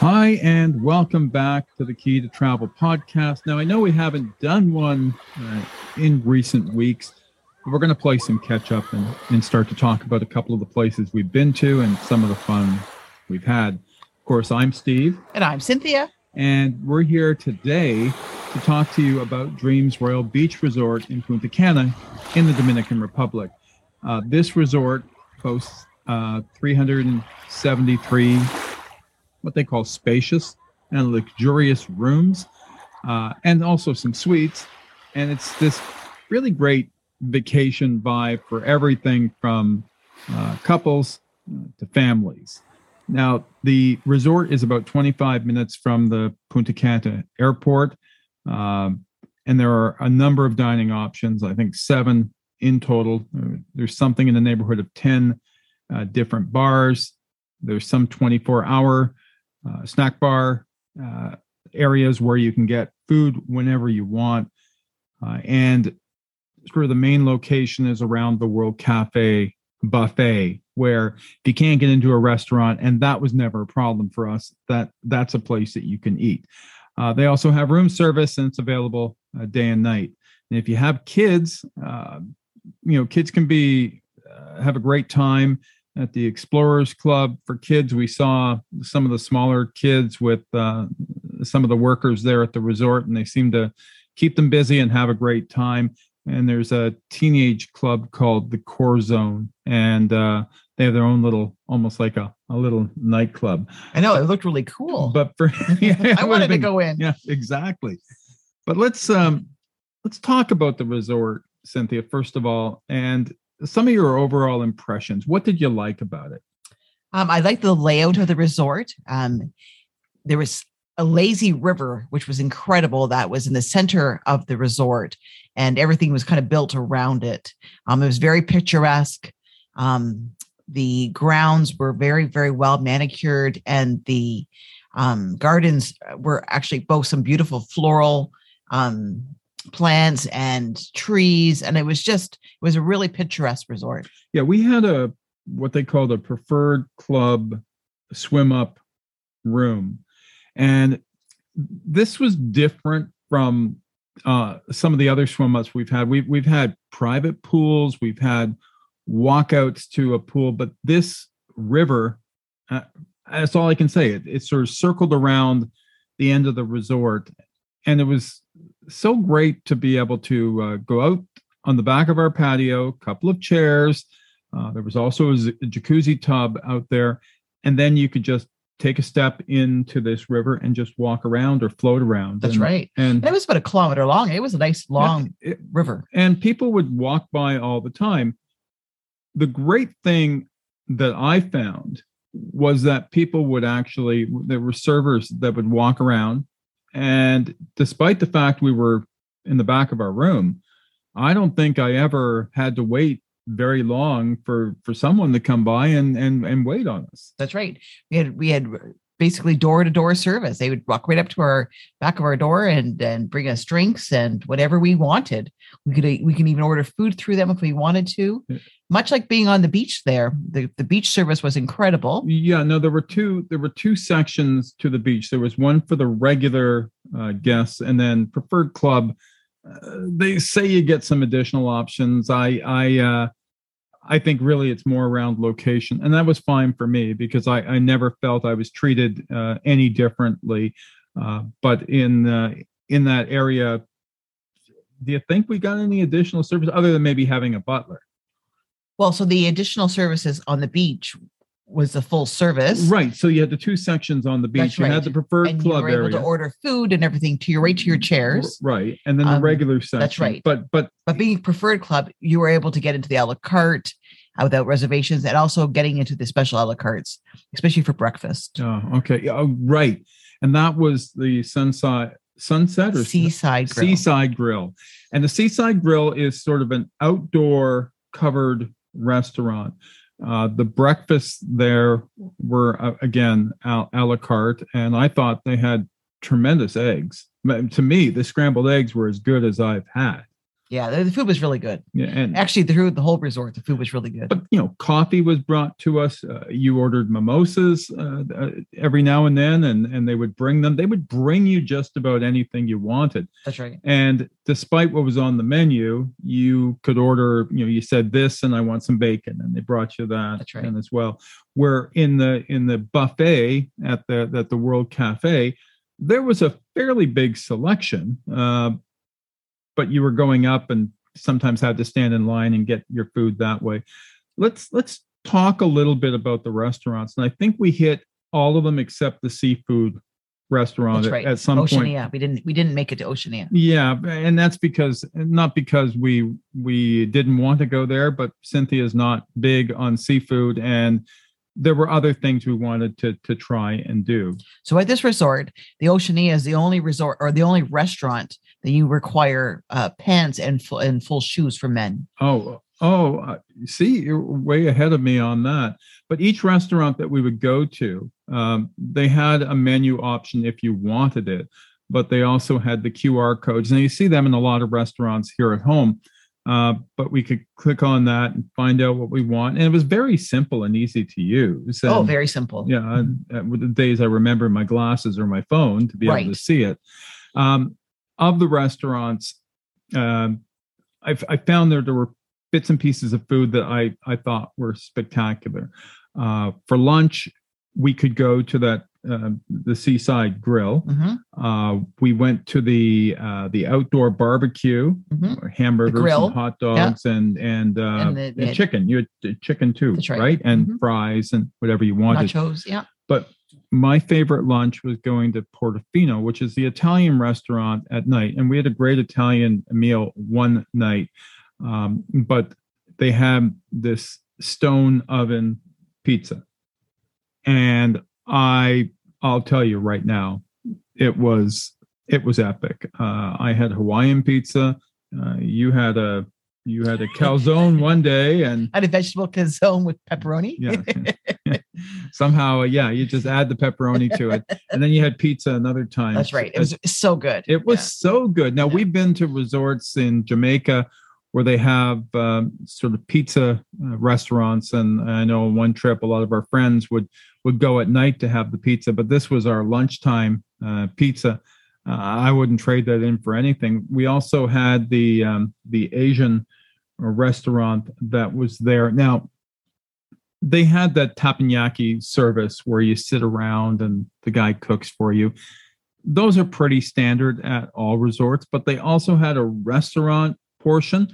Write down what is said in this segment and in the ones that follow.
Hi, and welcome back to the Key to Travel podcast. Now, I know we haven't done one uh, in recent weeks, but we're going to play some catch up and, and start to talk about a couple of the places we've been to and some of the fun we've had. Of course, I'm Steve. And I'm Cynthia. And we're here today to talk to you about Dreams Royal Beach Resort in Punta Cana in the Dominican Republic. Uh, this resort boasts uh, 373 what they call spacious and luxurious rooms, uh, and also some suites. And it's this really great vacation vibe for everything from uh, couples uh, to families. Now, the resort is about 25 minutes from the Punta Cana airport, um, and there are a number of dining options, I think seven in total. There's something in the neighborhood of 10 uh, different bars. There's some 24 hour uh, snack bar uh, areas where you can get food whenever you want. Uh, and sort of the main location is around the World Cafe buffet where if you can't get into a restaurant and that was never a problem for us that that's a place that you can eat uh, they also have room service and it's available uh, day and night and if you have kids you know kids can be have a great time at the Explorers Club for kids. We saw some of the smaller kids with uh, some of the workers there at the resort, and they seem to keep them busy and have a great time. And there's a teenage club called the Core Zone, and uh, they have their own little, almost like a, a little nightclub. I know it looked really cool, but for yeah, I wanted been, to go in. Yeah, exactly. But let's um, let's talk about the resort, Cynthia. First of all, and some of your overall impressions. What did you like about it? Um, I liked the layout of the resort. Um, there was a lazy river, which was incredible. That was in the center of the resort, and everything was kind of built around it. Um, it was very picturesque. Um, the grounds were very, very well manicured, and the um, gardens were actually both some beautiful floral um, plants and trees and it was just it was a really picturesque resort. Yeah we had a what they called a preferred club swim up room. And this was different from uh, some of the other swim ups we've had. We've, we've had private pools we've had walkouts to a pool but this river uh, that's all i can say. It, it sort of circled around the end of the resort and it was so great to be able to uh, go out on the back of our patio, a couple of chairs. Uh, there was also a, z- a jacuzzi tub out there, and then you could just take a step into this river and just walk around or float around. That's and, right. And, and, it was about a kilometer long. It was a nice long it, river. And people would walk by all the time. The great thing that I found was that people would actually, there were servers that would walk around and despite the fact we were in the back of our room, I don't think I ever had to wait very long for for someone to come by and and and wait on us. That's right. We had we had basically door to door service. They would walk right up to our back of our door and and bring us drinks and whatever we wanted. We could we can even order food through them if we wanted to. Much like being on the beach there the, the beach service was incredible. Yeah no there were two there were two sections to the beach. There was one for the regular uh, guests and then preferred club. Uh, they say you get some additional options. I i uh, i think really it's more around location. And that was fine for me because i i never felt i was treated uh, any differently. Uh, but in uh, in that area do you think we got any additional service other than maybe having a butler well, so the additional services on the beach was the full service. Right. So you had the two sections on the beach. That's you right. had the preferred and club you were able area. to order food and everything to your right to your chairs. Right. And then the um, regular section. That's right. But but but being preferred club, you were able to get into the a la carte uh, without reservations and also getting into the special a la cartes, especially for breakfast. Oh, okay. Oh, right. And that was the sunset sunset or seaside grill. seaside grill. And the seaside grill is sort of an outdoor covered restaurant. Uh, the breakfasts there were uh, again a, a la carte, and I thought they had tremendous eggs. To me, the scrambled eggs were as good as I've had. Yeah, the, food was really good. Yeah, and Actually, through the whole resort, the food was really good. but you know, coffee was brought to us. Uh, you ordered mimosas uh, uh, every now and then, and and they would bring them. They would bring you just about anything you wanted. That's right. And despite what was on the menu, you could order. You know, you said this, and I want some bacon, and they brought you that. That's right. And as well, where in the in the buffet at the at the World Cafe, there was a fairly big selection. Uh, but you were going up and sometimes had to stand in line and get your food that way. Let's let's talk a little bit about the restaurants, and I think we hit all of them except the seafood restaurant at- right. at some point. Oceania. We didn't we didn't make it to Oceania. Yeah, and that's because not because we we didn't want to go there, but Cynthia's not big on seafood, and there were other things we wanted to to try and do. So at this resort, the Oceania is the only resort or the only restaurant that you require uh, pants and full and full shoes for men. Oh, oh, see, you're way ahead of me on that. But each restaurant that we would go to, um, they had a menu option if you wanted it, but they also had the QR codes. And you see them in a lot of restaurants here at home. Uh, but we could click on that and find out what we want. And it was very simple and easy to use. oh, very simple. yeah, and, with the days I remember my glasses or my phone to be able to see it. Um, of the restaurants, um, I, I found there there were bits and pieces of food that I I thought were spectacular. Uh, for lunch, we could go to that uh, the Seaside Grill. Mhm, Uh, we went to the uh, the outdoor barbecue, mhm. hamburgers, and hot dogs, and and, uh, And the- and the- chicken. You had uh, chicken too, That's right. And Mhm. fries and whatever you wanted. Nachos. Yeah. But my favorite lunch was going to Portofino, which is the Italian restaurant at night. And we had a great Italian meal one night. Um, but they had this stone oven pizza. And I I'll tell you right now, it was it was epic. Uh, I had Hawaiian pizza. Uh, you had a you had a calzone one day and I had a vegetable calzone with pepperoni. yeah. Somehow, yeah, you just add the pepperoni to it, and then you had pizza another time. That's right. It was so good. It was Yeah. so good. Now Yeah. we've been to resorts in Jamaica where they have um, sort of pizza uh, restaurants, and I know on one trip a lot of our friends would would go at night to have the pizza, but this was our lunchtime uh, pizza. Uh, I wouldn't trade that in for anything. We also had the um, the Asian restaurant that was there. Now they had that teppanyaki service where you sit around and the guy cooks for you. Those are pretty standard at all resorts, but they also had a restaurant portion.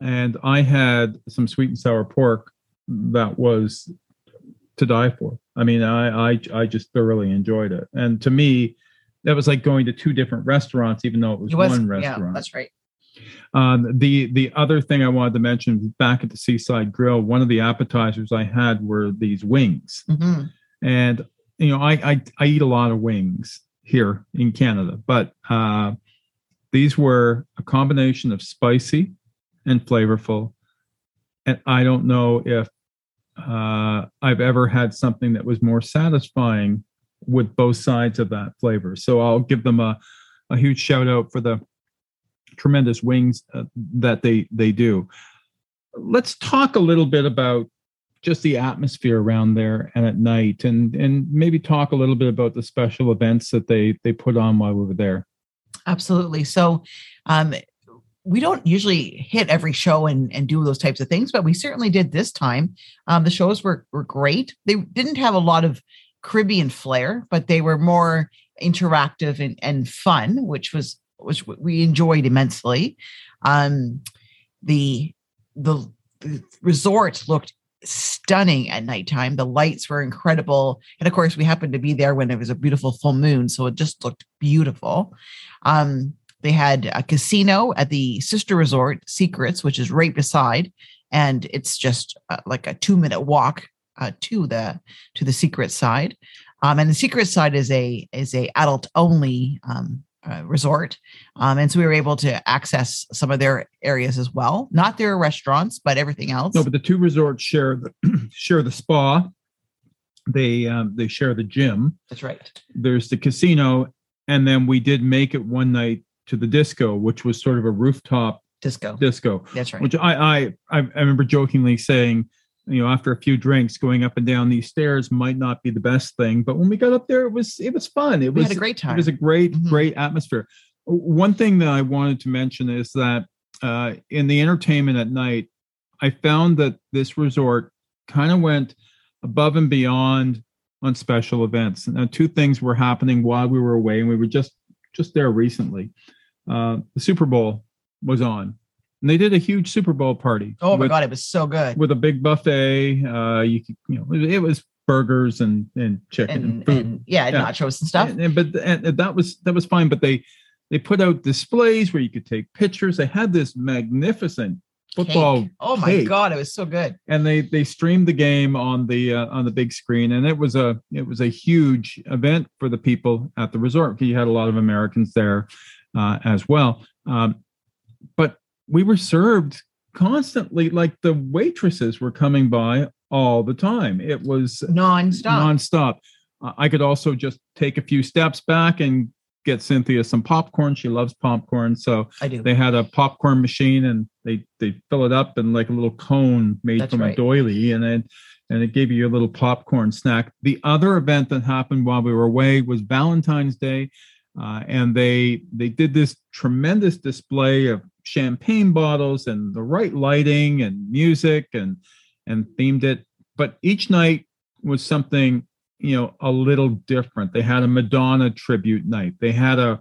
And I had some sweet and sour pork that was to die for. I mean, I I, I just thoroughly enjoyed it. And to me, that was like going to two different restaurants, even though it was, It was, one yeah, restaurant. that's right. Um, the the other thing I wanted to mention back at the Seaside Grill, one of the appetizers I had were these wings, Mhm. and you know I I, I eat a lot of wings here in Canada, but uh, these were a combination of spicy and flavorful, and I don't know if uh, I've ever had something that was more satisfying with both sides of that flavor. So I'll give them a a huge shout out for the tremendous wings uh, that they they do. Let's talk a little bit about just the atmosphere around there and at night, and and maybe talk a little bit about the special events that they they put on while we were there. Absolutely. So, um, we don't usually hit every show and, and do those types of things, but we certainly did this time. Um, the shows were, were great. They didn't have a lot of Caribbean flair, but they were more interactive and, and fun, which was which we enjoyed immensely. Um, the the resort looked stunning at nighttime. The lights were incredible, and of course, we happened to be there when it was a beautiful full moon, so it just looked beautiful. Um, they had a casino at the sister resort, Secrets, which is right beside, and it's just uh, like a two minute walk uh, to the to the secret side. Um, and the secret side is a is a adult only um, uh, resort, um, and so we were able to access some of their areas as well. Not their restaurants, but everything else. No, but the two resorts share the share the spa. They um, they share the gym. That's right. There's the casino, and then we did make it one night to the disco, which was sort of a rooftop Disco. disco. That's right. Which I, I I I remember jokingly saying, you know, after a few drinks, going up and down these stairs might not be the best thing, but when we got up there, it was it was fun. It we was had a great time. it was a great Mhm. great atmosphere. One thing that I wanted to mention is that uh, in the entertainment at night, I found that this resort kind of went above and beyond on special events. Now, two things were happening while we were away, and we were just just there recently. Uh, the Super Bowl was on, and they did a huge Super Bowl party. oh my with, god, it was so good. With a big buffet, uh, you could, you know, it, it was burgers and and chicken and, And, food. and yeah, Yeah. nachos and stuff. And, but that was that was fine. But they they put out displays where you could take pictures. They had this magnificent football Cake. Oh my cake. god, it was so good. and they they streamed the game on the uh, on the big screen and it was a it was a huge event for the people at the resort you had a lot of americans there uh, as well um, but we were served constantly like the waitresses were coming by all the time it was Non-stop. nonstop i could also just take a few steps back and get cynthia some popcorn she loves popcorn so I do. they had a popcorn machine and they they fill it up in like a little cone made That's from right. a doily and then and it gave you a little popcorn snack the other event that happened while we were away was valentine's day uh, and they they did this tremendous display of champagne bottles and the right lighting and music and and themed it. But each night was something you know a little different. They had a madonna tribute night. They had a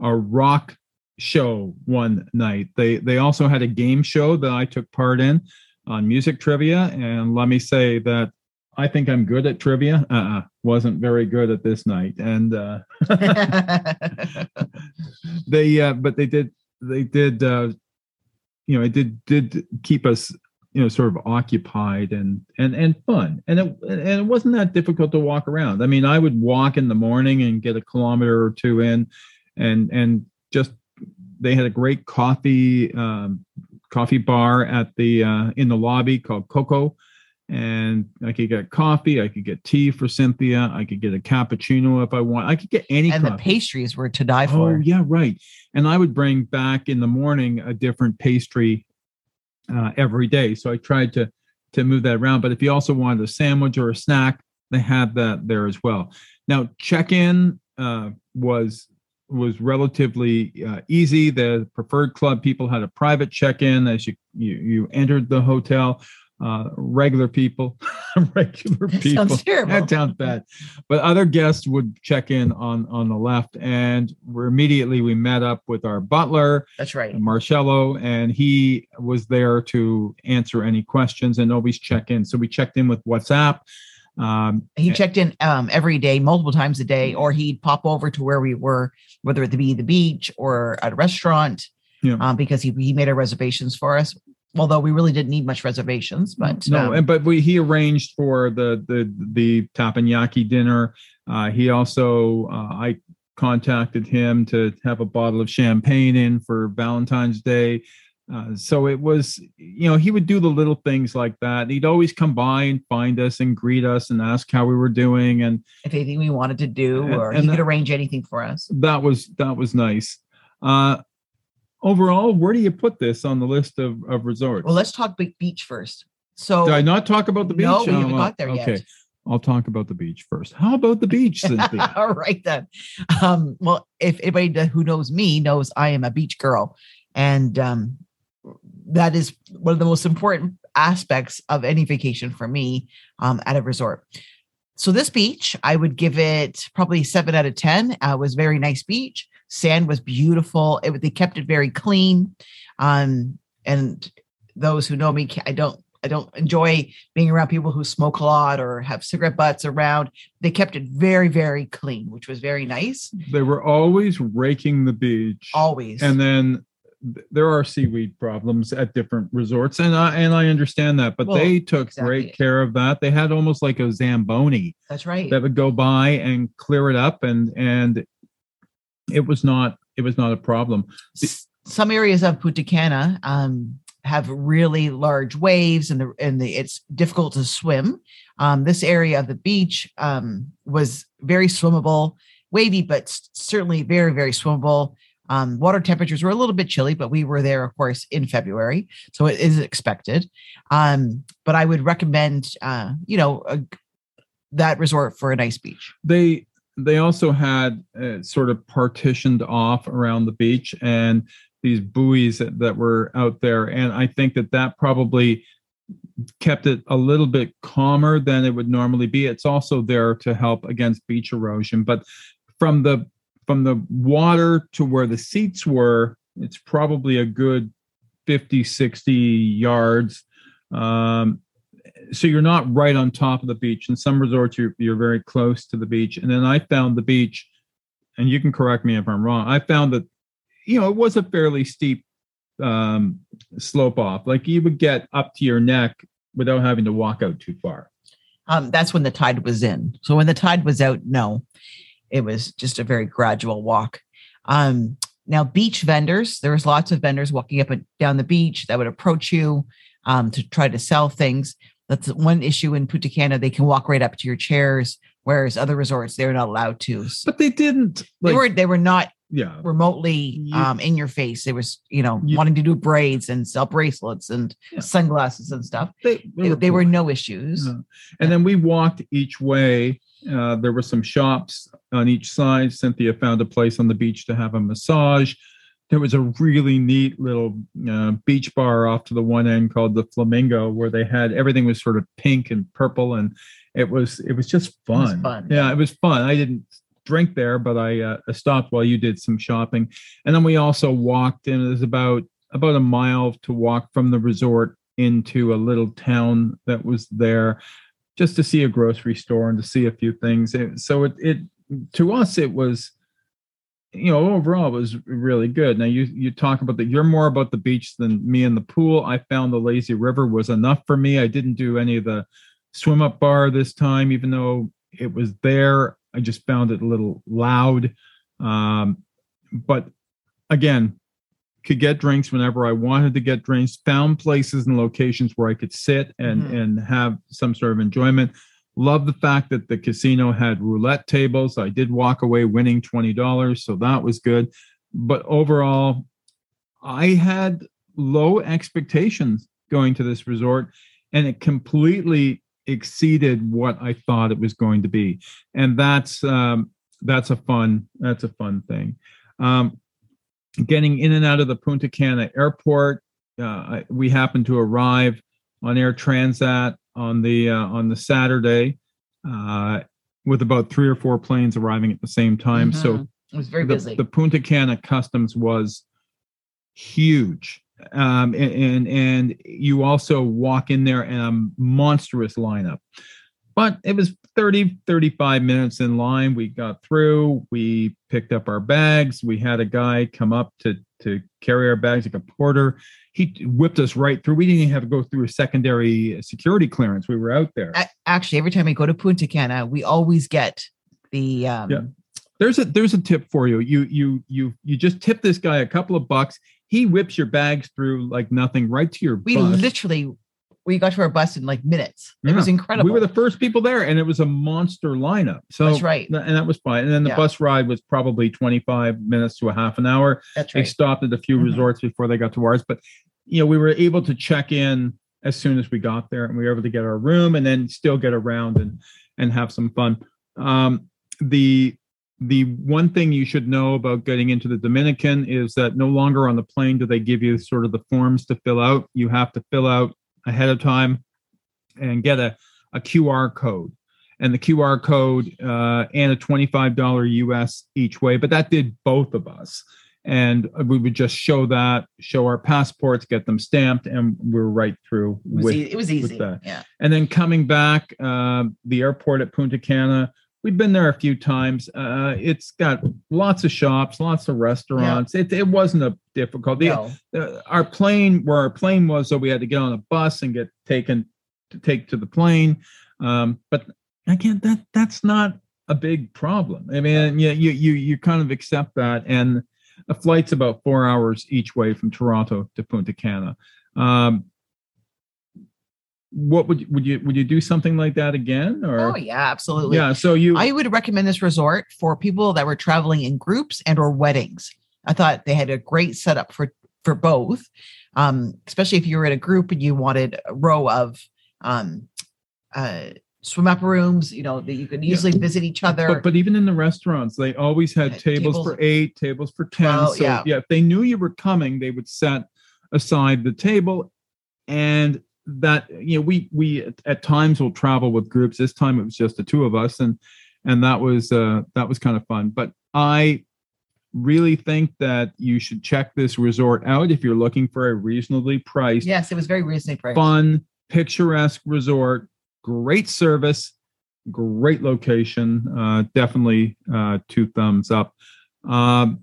a rock show one night. They they also had a game show that I took part in on music trivia, and let me say that I think I'm good at trivia. Uh-uh, wasn't very good at this night, and uh, they uh, but they did they did uh, you know it did did keep us you know sort of occupied and and and fun. And it and it wasn't that difficult to walk around. I mean i would walk in the morning and get a kilometer or two in and and just they had a great coffee um, coffee bar at the uh, in the lobby called coco and i could get coffee i could get tea for cynthia i could get a cappuccino if i want i could get any and the pastries were to die for. Oh yeah, right. And I would bring back in the morning a different pastry uh, every day. So I tried to to move that around. But if you also wanted a sandwich or a snack, they had that there as well. Now check in uh, was was relatively uh, easy. The preferred club people had a private check in as you you, you entered the hotel. Uh, regular people, regular That people. sounds terrible. That sounds bad. But other guests would check in on on the left, and we're immediately we met up with our butler, That's right. Marcello, and he was there to answer any questions and always check in. So we checked in with WhatsApp. Um, He checked in um, every day, multiple times a day, or he'd pop over to where we were, whether it be the beach or at a restaurant, Yeah. um, because he, he made our reservations for us. Although we really didn't need much reservations, but no, um, and but we he arranged for the the the teppanyaki dinner. Uh, he also uh, I contacted him to have a bottle of champagne in for Valentine's Day. Uh, so it was, you know, he would do the little things like that. He'd always come by and find us and greet us and ask how we were doing, and if anything we wanted to do, And- or and he could arrange anything for us. that was that was nice. Uh, overall, where do you put this on the list of of resorts? Well, let's talk beach first. So Did I not talk about the beach? No, we haven't Oh, got there yet. Okay, I'll talk about the beach first. How about the beach, Cynthia? All right then. Um, well, if anybody who knows me knows I am a beach girl, and um, that is one of the most important aspects of any vacation for me um, at a resort. So this beach, I would give it probably seven out of ten. Uh, it was a very nice beach. Sand was beautiful. It, they kept it very clean. Um, and those who know me, I don't. I don't enjoy being around people who smoke a lot or have cigarette butts around they kept it very very clean which was very nice they were always raking the beach, always and then there are seaweed problems at different resorts, and I and I understand that, but Well, they took exactly. great care of that. They had almost like a zamboni that's right that would go by and clear it up, and and it was not it was not a problem. Some areas of Punta Cana um, have really large waves and the and the it's difficult to swim um, this area of the beach um, was very swimmable wavy but certainly very very swimmable Um, water temperatures were a little bit chilly, but we were there, of course, in February, so it is expected. Um, but I would recommend, uh, you know, a, that resort for a nice beach. They they also had uh, sort of partitioned off around the beach and these buoys that, that were out there, and I think that that probably kept it a little bit calmer than it would normally be. It's also there to help against beach erosion, but from the from the water to where the seats were, it's probably a good 50, 60 yards. Um, so you're not right on top of the beach. In some resorts, you're, you're very close to the beach. And then I found the beach, and you can correct me if I'm wrong. I found that, you know, it was a fairly steep um, slope off. Like you would get up to your neck without having to walk out too far. Um, that's when the tide was in. So when the tide was out, no, it was just a very gradual walk. Um, now, beach vendors, there was lots of vendors walking up and down the beach that would approach you um, to try to sell things. That's one issue in Punta Cana. They can walk right up to your chairs, whereas other resorts they're not allowed to. But they didn't. Like, they were they were not yeah remotely um, in your face. They was you know you, wanting to do braids and sell bracelets and yeah. sunglasses and stuff. They they, they, they were no issues. Yeah. And yeah. then we walked each way. Uh, there were some shops on each side. Cynthia found a place on the beach to have a massage. There was a really neat little uh, beach bar off to the one end called the Flamingo, where they had everything was sort of pink and purple, and it was it was just fun. Was fun. Yeah, it was fun. I didn't drink there, but I uh, stopped while you did some shopping, and then we also walked. And it was about about a mile to walk from the resort into a little town that was there, just to see a grocery store and to see a few things. So it it to us it was you know overall it was really good now you you talk about that you're more about the beach than me in the pool i found the lazy river was enough for me i didn't do any of the swim up bar this time even though it was there I just found it a little loud. Um, but again, could get drinks whenever I wanted to get drinks. Found places and locations where I could sit and mm-hmm. and have some sort of enjoyment. Love the fact that the casino had roulette tables. I did walk away winning twenty dollars, so that was good. But overall, I had low expectations going to this resort, and it completely exceeded what I thought it was going to be, and that's um, that's a fun that's a fun thing. Um, getting in and out of the Punta Cana airport, uh, we happened to arrive on Air Transat on the uh, on the Saturday, uh, with about three or four planes arriving at the same time. Mm-hmm. So it was very the, busy. The Punta Cana customs was huge um, and, and you also walk in there and a monstrous lineup. But it was 30, 35 minutes in line. We got through. We picked up our bags. We had a guy come up to to carry our bags like a porter. He whipped us right through. We didn't even have to go through a secondary security clearance. We were out there. Actually, every time we go to Punta Cana, we always get the um, yeah. There's a there's a tip for you. You you you you just tip this guy a couple of bucks he whips your bags through like nothing right to your we bus. literally we got to our bus in like minutes it yeah. was incredible we were the first people there and it was a monster lineup so that's right and that was fine and then the yeah. bus ride was probably 25 minutes to a half an hour that's right they stopped at a few mm-hmm. resorts before they got to ours but you know we were able to check in as soon as we got there and we were able to get our room and then still get around and and have some fun um the the one thing you should know about getting into the Dominican is that no longer on the plane do they give you sort of the forms to fill out. You have to fill out ahead of time and get a, a QR code. And the QR code uh, and a $25 US each way, but that did both of us. And we would just show that, show our passports, get them stamped, and we are right through. It was, with, e- it was easy. Yeah. And then coming back, uh, the airport at Punta Cana, we've been there a few times. Uh, it's got lots of shops, lots of restaurants. Yeah. It, it wasn't a difficult. No. Uh, our plane, where our plane was, so we had to get on a bus and get taken to take to the plane. Um, but again, that that's not a big problem. I mean, yeah, you you you kind of accept that, and a flight's about four hours each way from Toronto to Punta Cana. Um, what would you, would you would you do something like that again or oh yeah absolutely yeah so you i would recommend this resort for people that were traveling in groups and or weddings I thought they had a great setup for for both, um, especially if you were in a group and you wanted a row of um, uh, swim up rooms, you know, that you could easily visit each other. But, but even in the restaurants, they always had Yeah, tables, tables- for eight, tables for ten. Well, so yeah. yeah, if they knew you were coming, they would set aside the table, and that you know we we at- at times will travel with groups. This time it was just the two of us, and and that was uh that was kind of fun. But I really think that you should check this resort out if you're looking for a reasonably priced yes, it was very reasonably priced. fun, picturesque resort. Great service, great location. Uh, definitely uh, two thumbs up. Um,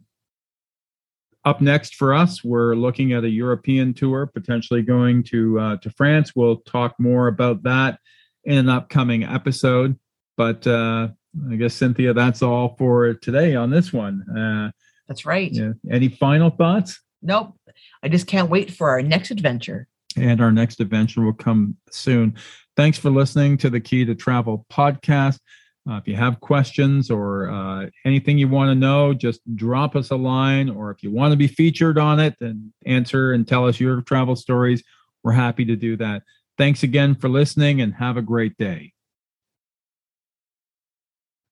up next for us, we're looking at a European tour, potentially going to uh, to France. We'll talk more about that in an upcoming episode. But uh, I guess Cynthia, that's all for today on this one. Uh, That's right. yeah. Any final thoughts? Nope. I just can't wait for our next adventure. and our next adventure will come soon. Thanks for listening to the Key to Travel podcast. Uh, if you have questions or uh, anything you want to know, just drop us a line. Or if you want to be featured on it and answer and tell us your travel stories, we're happy to do that. Thanks again for listening and have a great day.